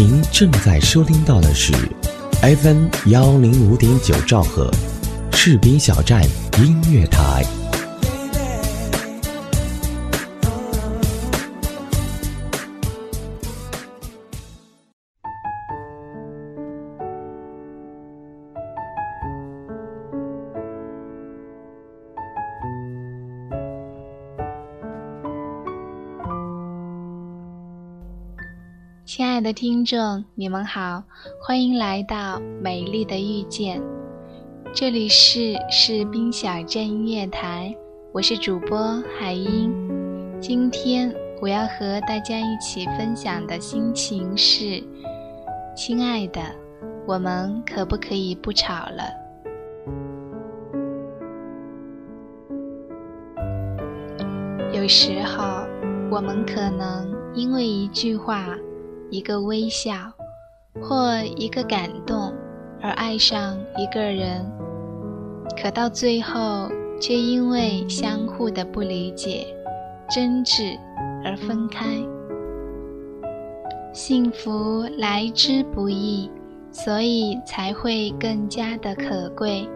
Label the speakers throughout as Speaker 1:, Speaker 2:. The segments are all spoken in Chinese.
Speaker 1: 您正在收听到的是 FM 幺零五点九兆赫，赤兵小站音乐台。
Speaker 2: 听众，你们好，欢迎来到美丽的遇见，这里是士兵小镇音乐台，我是主播海英。今天我要和大家一起分享的心情是：亲爱的，我们可不可以不吵了？有时候，我们可能因为一句话。一个微笑，或一个感动，而爱上一个人，可到最后却因为相互的不理解、争执而分开。幸福来之不易，所以才会更加的可贵。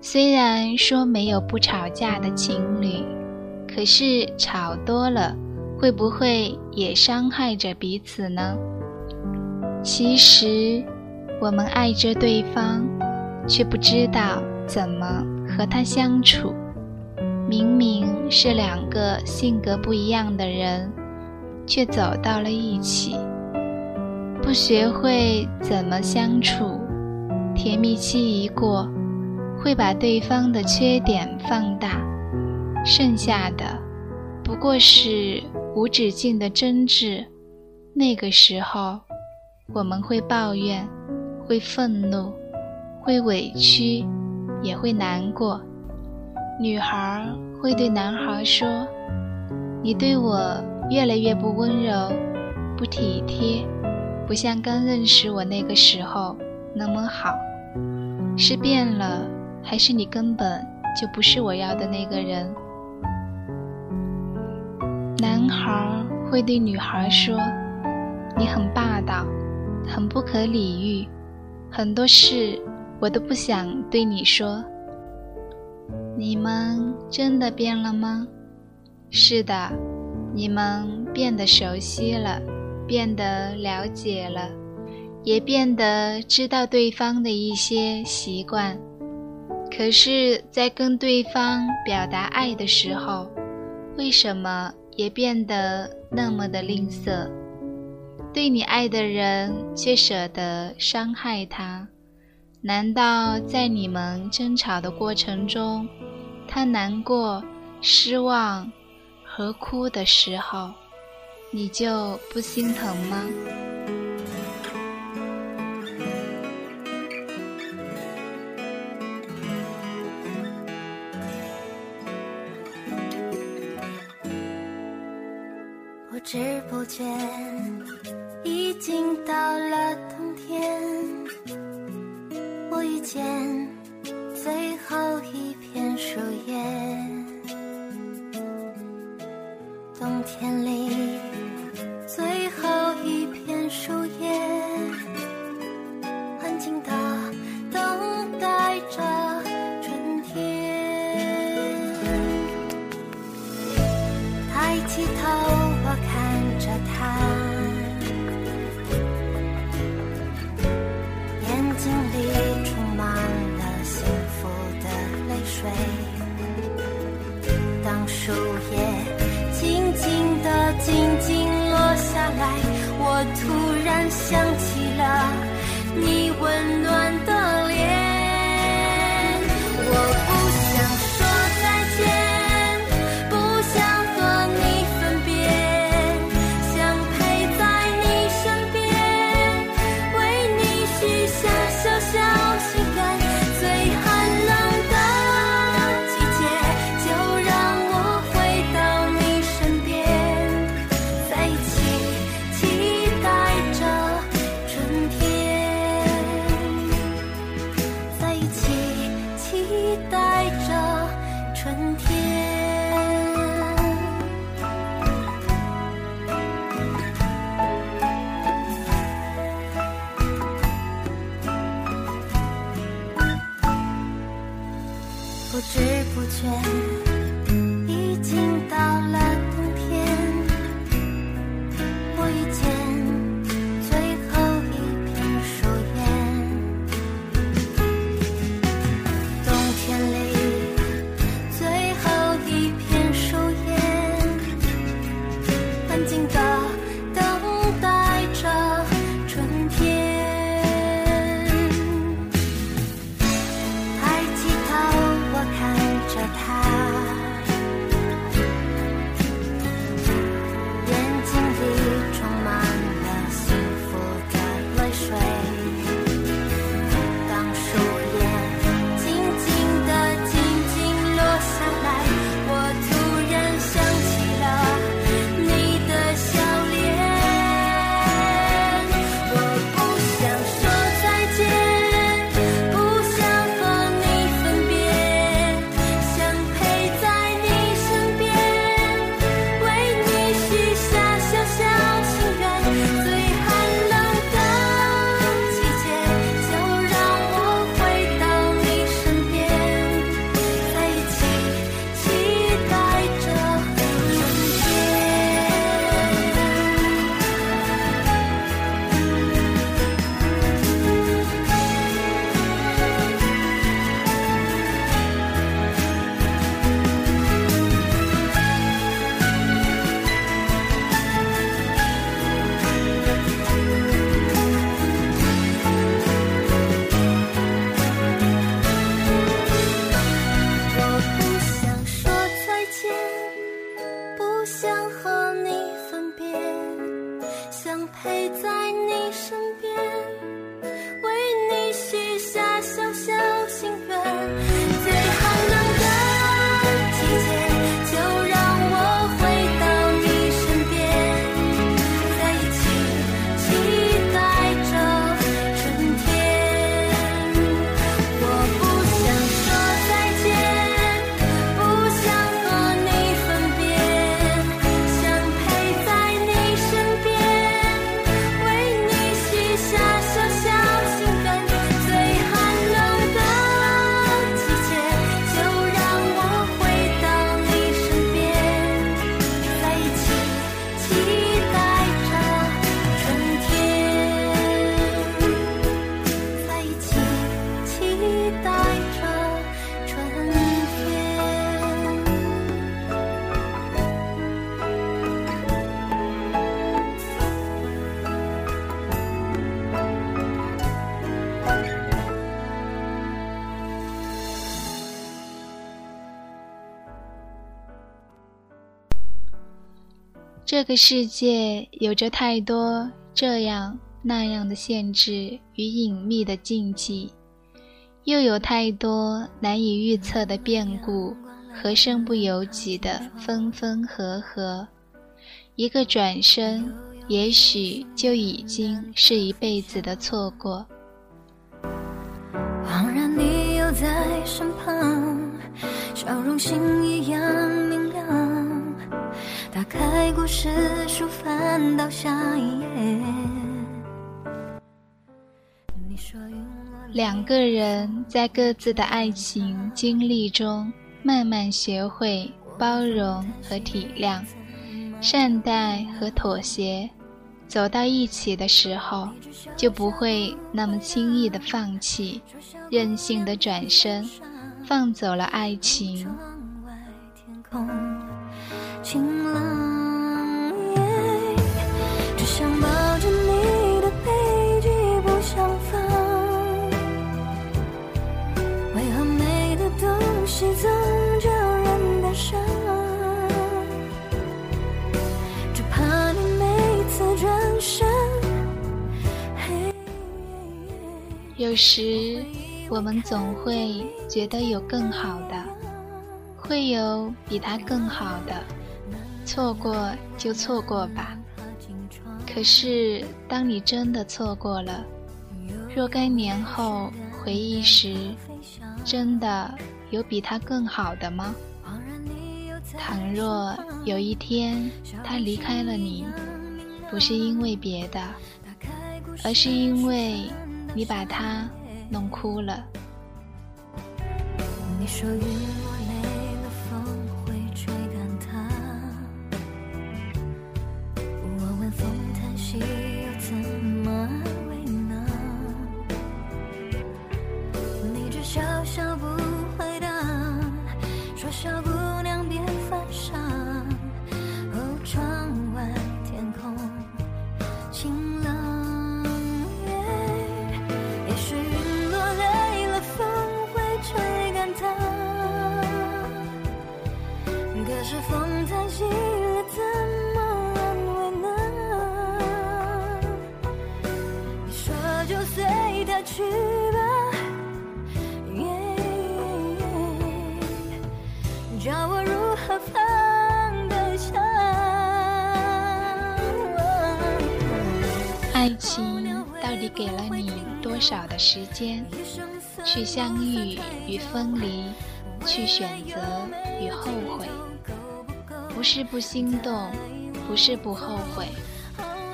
Speaker 2: 虽然说没有不吵架的情侣，可是吵多了。会不会也伤害着彼此呢？其实，我们爱着对方，却不知道怎么和他相处。明明是两个性格不一样的人，却走到了一起。不学会怎么相处，甜蜜期一过，会把对方的缺点放大，剩下的不过是。无止境的争执，那个时候，我们会抱怨，会愤怒，会委屈，也会难过。女孩会对男孩说：“你对我越来越不温柔，不体贴，不像刚认识我那个时候那么好。是变了，还是你根本就不是我要的那个人？”男孩会对女孩说：“你很霸道，很不可理喻，很多事我都不想对你说。”你们真的变了吗？是的，你们变得熟悉了，变得了解了，也变得知道对方的一些习惯。可是，在跟对方表达爱的时候，为什么？也变得那么的吝啬，对你爱的人却舍得伤害他。难道在你们争吵的过程中，他难过、失望和哭的时候，你就不心疼吗？
Speaker 3: 不知不觉，已经到了冬天。我遇见最后一片树叶。冬天里最后一片树叶，
Speaker 2: 这个世界有着太多这样那样的限制与隐秘的禁忌，又有太多难以预测的变故和身不由己的分分合合。一个转身，也许就已经是一辈子的错过。
Speaker 3: 恍然你又在身旁，笑容星一样明亮。打开故事书，翻到下一页。
Speaker 2: 两个人在各自的爱情经历中，慢慢学会包容和体谅，善待和妥协。走到一起的时候，就不会那么轻易的放弃，任性的转身，放走了爱情。
Speaker 3: 晴朗，只想抱着你的背脊不想放。为何美的东西总叫人悲伤？只怕你每次转身，
Speaker 2: 有时，我们总会觉得有更好的，会有比他更好的，错过就错过吧。可是，当你真的错过了，若干年后回忆时，真的有比他更好的吗？倘若有一天他离开了你，不是因为别的，而是因为你把他弄哭了。
Speaker 3: 你说时间，去相遇与分离，去选择与后悔？不是不心动，不是不后悔，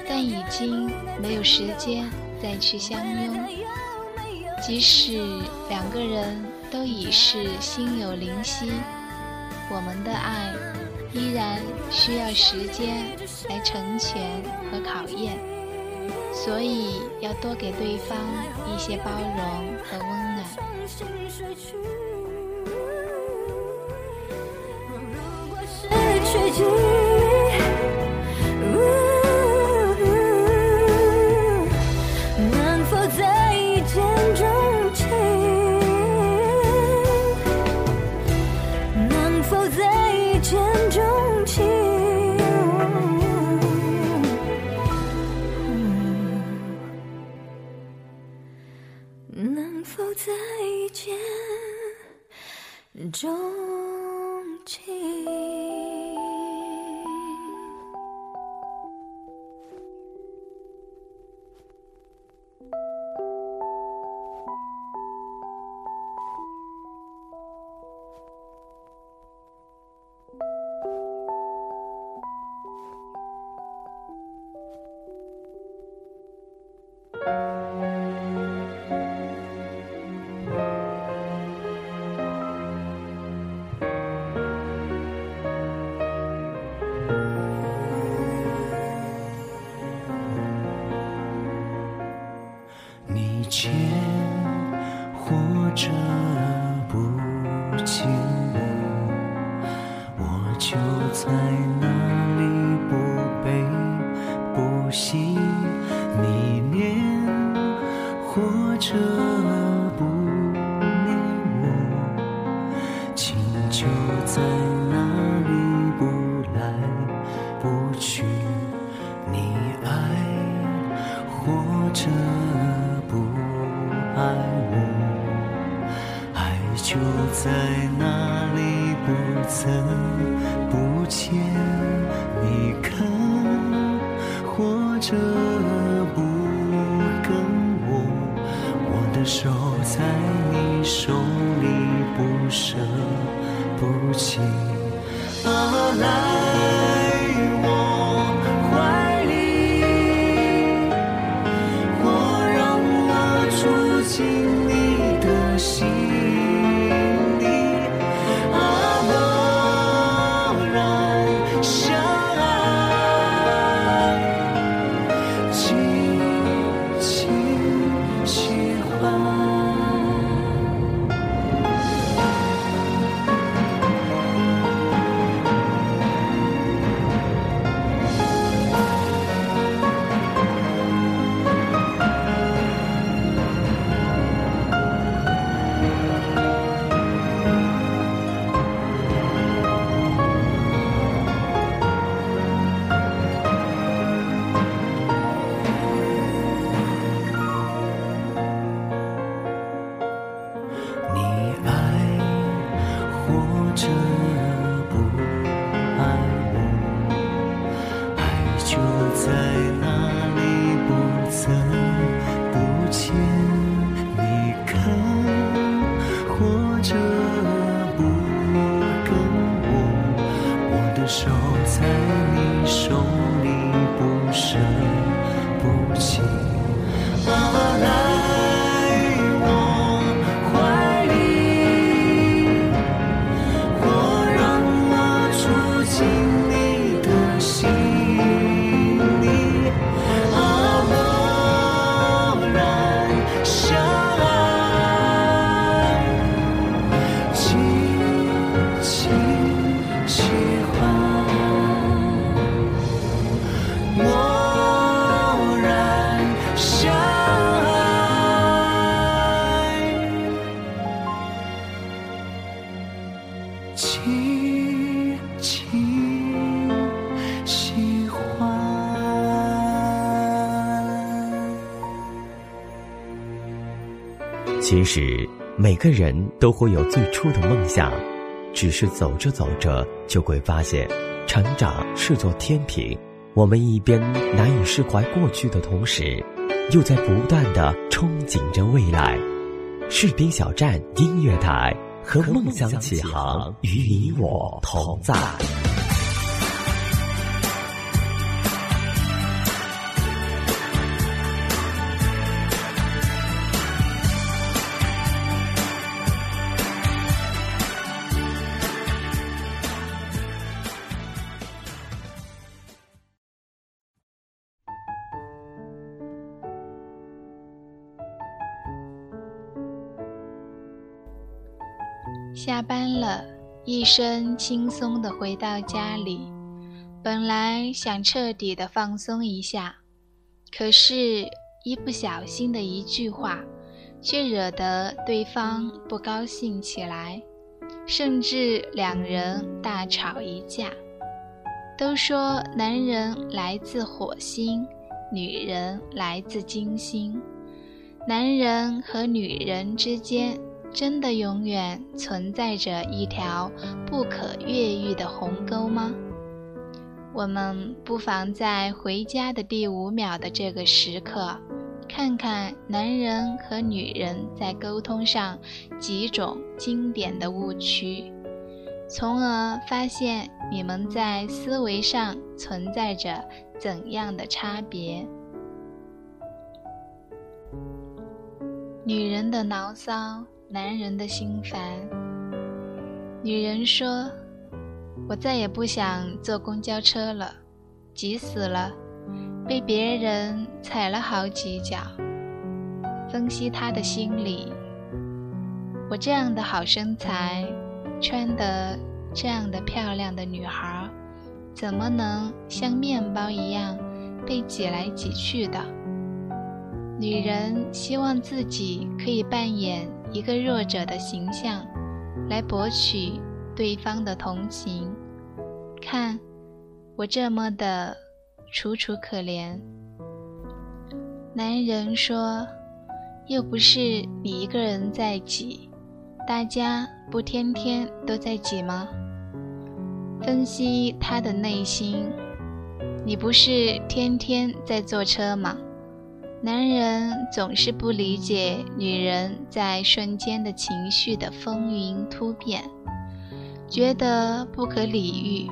Speaker 3: 但已经没有时间再去相拥。即使两个人都已是心有灵犀，我们的爱依然需要时间来成全和考验。所以要多给对方一些包容和温暖。
Speaker 4: yo 就在那里不曾不见。你看或者不跟我，我的手在你手里不舍不弃。啊，来
Speaker 1: 实每个人都会有最初的梦想，只是走着走着就会发现，成长是座天平。我们一边难以释怀过去的同时，又在不断的憧憬着未来。士兵小站音乐台，和梦想起航，与你我同在。
Speaker 2: 下班了，一身轻松地回到家里。本来想彻底的放松一下，可是，一不小心的一句话，却惹得对方不高兴起来，甚至两人大吵一架。都说男人来自火星，女人来自金星，男人和女人之间。真的永远存在着一条不可越狱的鸿沟吗？我们不妨在回家的第五秒的这个时刻，看看男人和女人在沟通上几种经典的误区，从而发现你们在思维上存在着怎样的差别。女人的牢骚。男人的心烦。女人说：“我再也不想坐公交车了，挤死了，被别人踩了好几脚。”分析他的心理：“我这样的好身材，穿的这样的漂亮的女孩，怎么能像面包一样被挤来挤去的？”女人希望自己可以扮演。一个弱者的形象，来博取对方的同情。看，我这么的楚楚可怜。男人说：“又不是你一个人在挤，大家不天天都在挤吗？”分析他的内心：“你不是天天在坐车吗？”男人总是不理解女人在瞬间的情绪的风云突变，觉得不可理喻。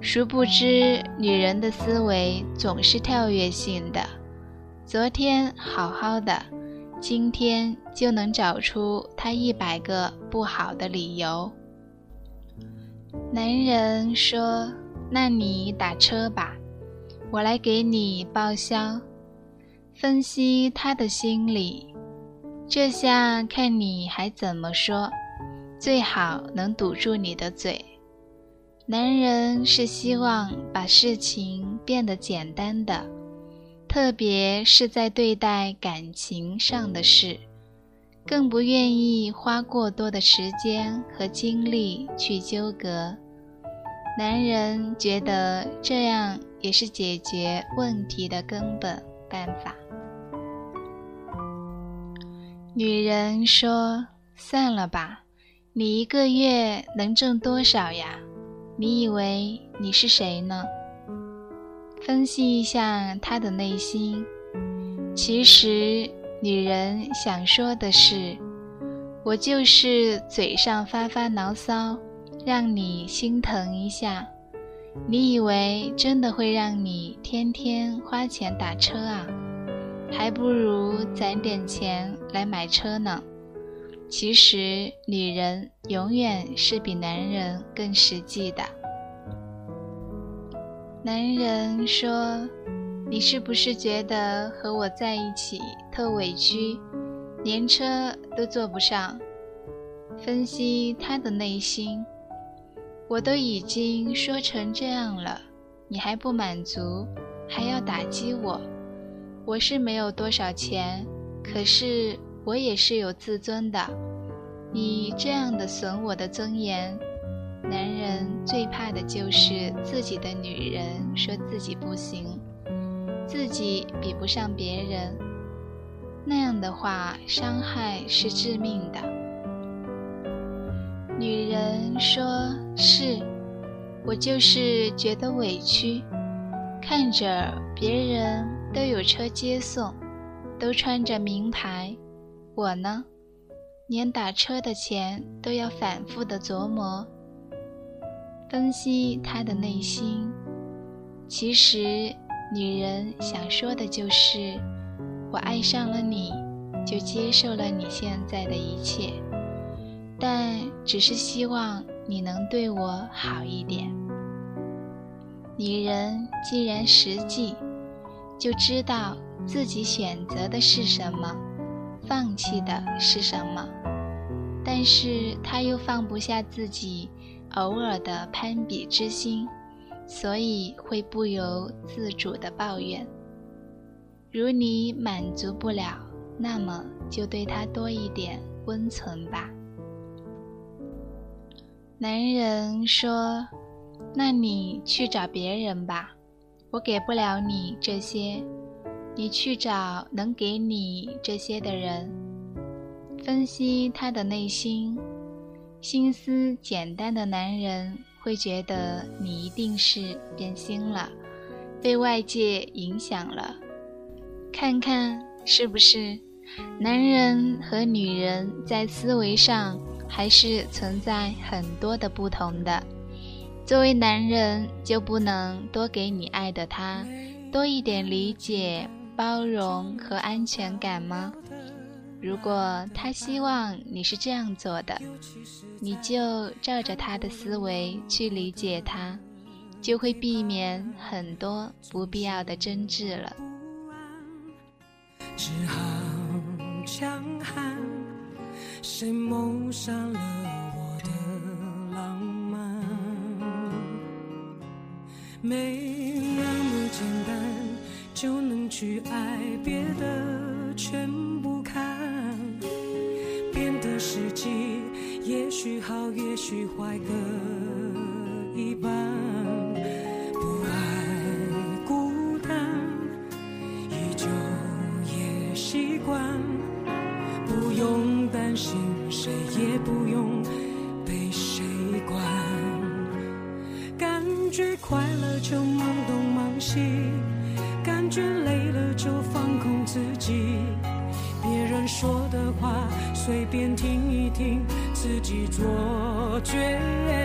Speaker 2: 殊不知，女人的思维总是跳跃性的，昨天好好的，今天就能找出她一百个不好的理由。男人说：“那你打车吧，我来给你报销。”分析他的心理，这下看你还怎么说。最好能堵住你的嘴。男人是希望把事情变得简单的，特别是在对待感情上的事，更不愿意花过多的时间和精力去纠葛。男人觉得这样也是解决问题的根本办法。女人说：“算了吧，你一个月能挣多少呀？你以为你是谁呢？”分析一下她的内心，其实女人想说的是：“我就是嘴上发发牢骚，让你心疼一下。你以为真的会让你天天花钱打车啊？”还不如攒点钱来买车呢。其实，女人永远是比男人更实际的。男人说：“你是不是觉得和我在一起特委屈，连车都坐不上？”分析他的内心，我都已经说成这样了，你还不满足，还要打击我。我是没有多少钱，可是我也是有自尊的。你这样的损我的尊严，男人最怕的就是自己的女人说自己不行，自己比不上别人。那样的话伤害是致命的。女人说：“是，我就是觉得委屈，看着别人都有车接送，都穿着名牌，我呢，连打车的钱都要反复的琢磨。”分析他的内心，其实女人想说的就是：我爱上了你，就接受了你现在的一切，但只是希望你能对我好一点。女人既然实际，就知道自己选择的是什么，放弃的是什么，但是她又放不下自己。偶尔的攀比之心，所以会不由自主的抱怨。如你满足不了，那么就对他多一点温存吧。男人说：“那你去找别人吧，我给不了你这些，你去找能给你这些的人。”分析他的内心。心思简单的男人会觉得你一定是变心了，被外界影响了。看看是不是？男人和女人在思维上还是存在很多的不同的。作为男人，就不能多给你爱的他多一点理解、包容和安全感吗？如果他希望你是这样做的，你就照着他的思维去理解他，就会避免很多不必要的争执了。
Speaker 5: 只好强悍，谁谋杀了我的浪漫？没那么简单就能去爱，别的全不看。变得实际也许好，也许坏各一半。不爱孤单，依旧也习惯。随便听一听，自己做决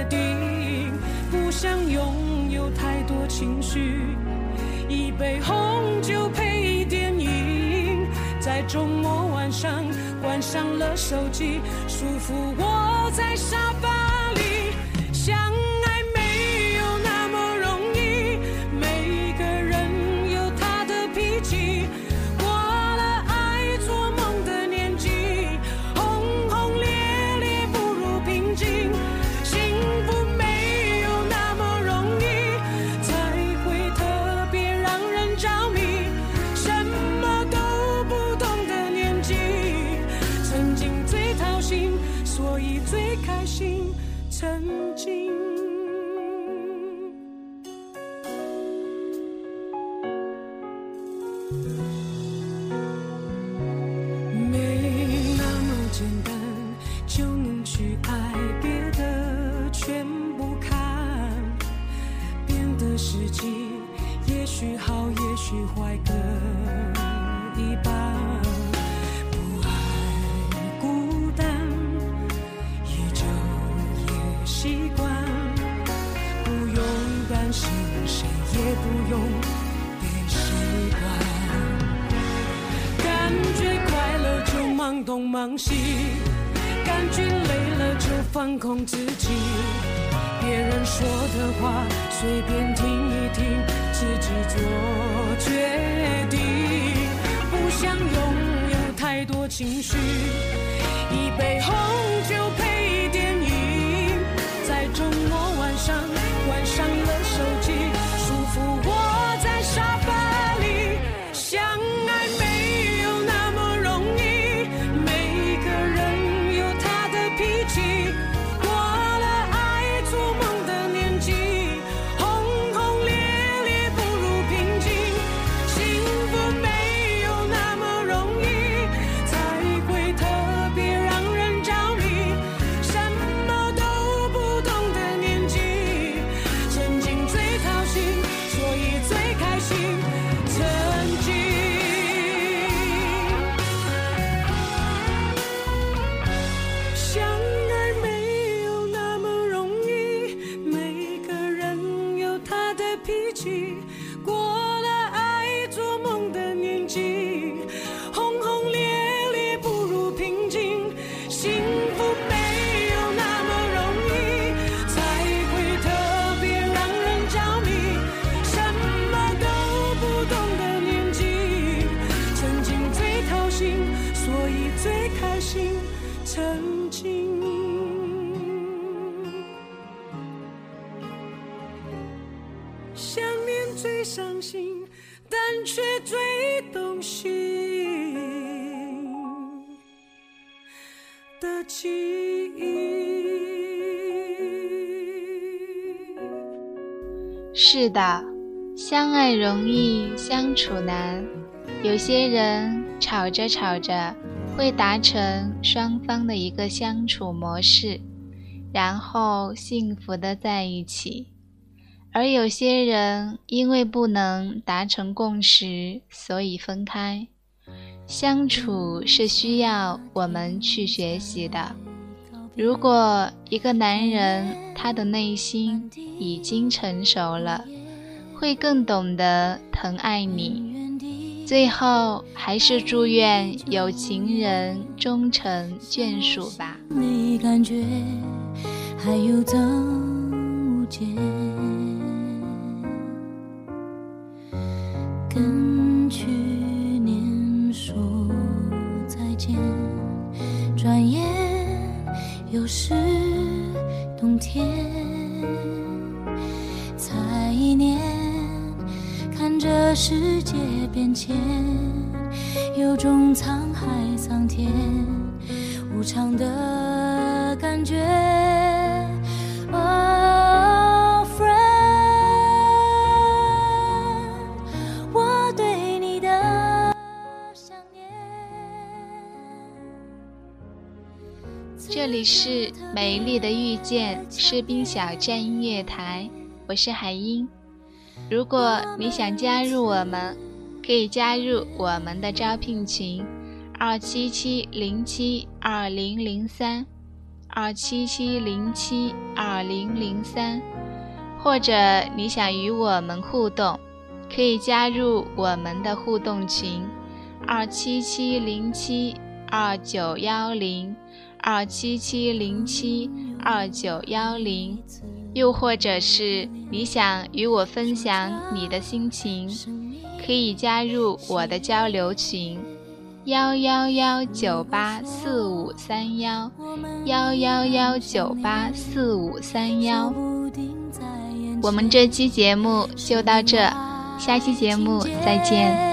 Speaker 5: 定。不想拥有太多情绪，一杯红酒配电影，在周末晚上关上了手机，舒服窝在沙发里想。东忙西，感觉累了就放空自己。别人说的话随便听一听，自己做决定。不想拥有太多情绪，一杯红酒配电影，在周末晚上想念最伤心，但却最动心的记忆。
Speaker 2: 是的，相爱容易相处难。有些人吵着吵着会达成双方的一个相处模式，然后幸福的在一起；而有些人因为不能达成共识，所以分开。相处是需要我们去学习的。如果一个男人他的内心已经成熟了，会更懂得疼爱你。最后，还是祝愿有情人终成眷属吧。
Speaker 3: 你感觉还有增无跟去年说再见，转眼。又是冬天，才一年，看着世界变迁，有种沧海桑田无常的感觉。
Speaker 2: 美丽的遇见士兵小站音乐台，我是海英。如果你想加入我们，可以加入我们的招聘群：二七七零七二零零三，二七七零七二零零三。或者你想与我们互动，可以加入我们的互动群：二七七零七二九幺零。二七七零七二九幺零，又或者是你想与我分享你的心情，可以加入我的交流群：幺幺幺九八四五三幺幺幺幺九八四五三幺。我们这期节目就到这，下期节目再见。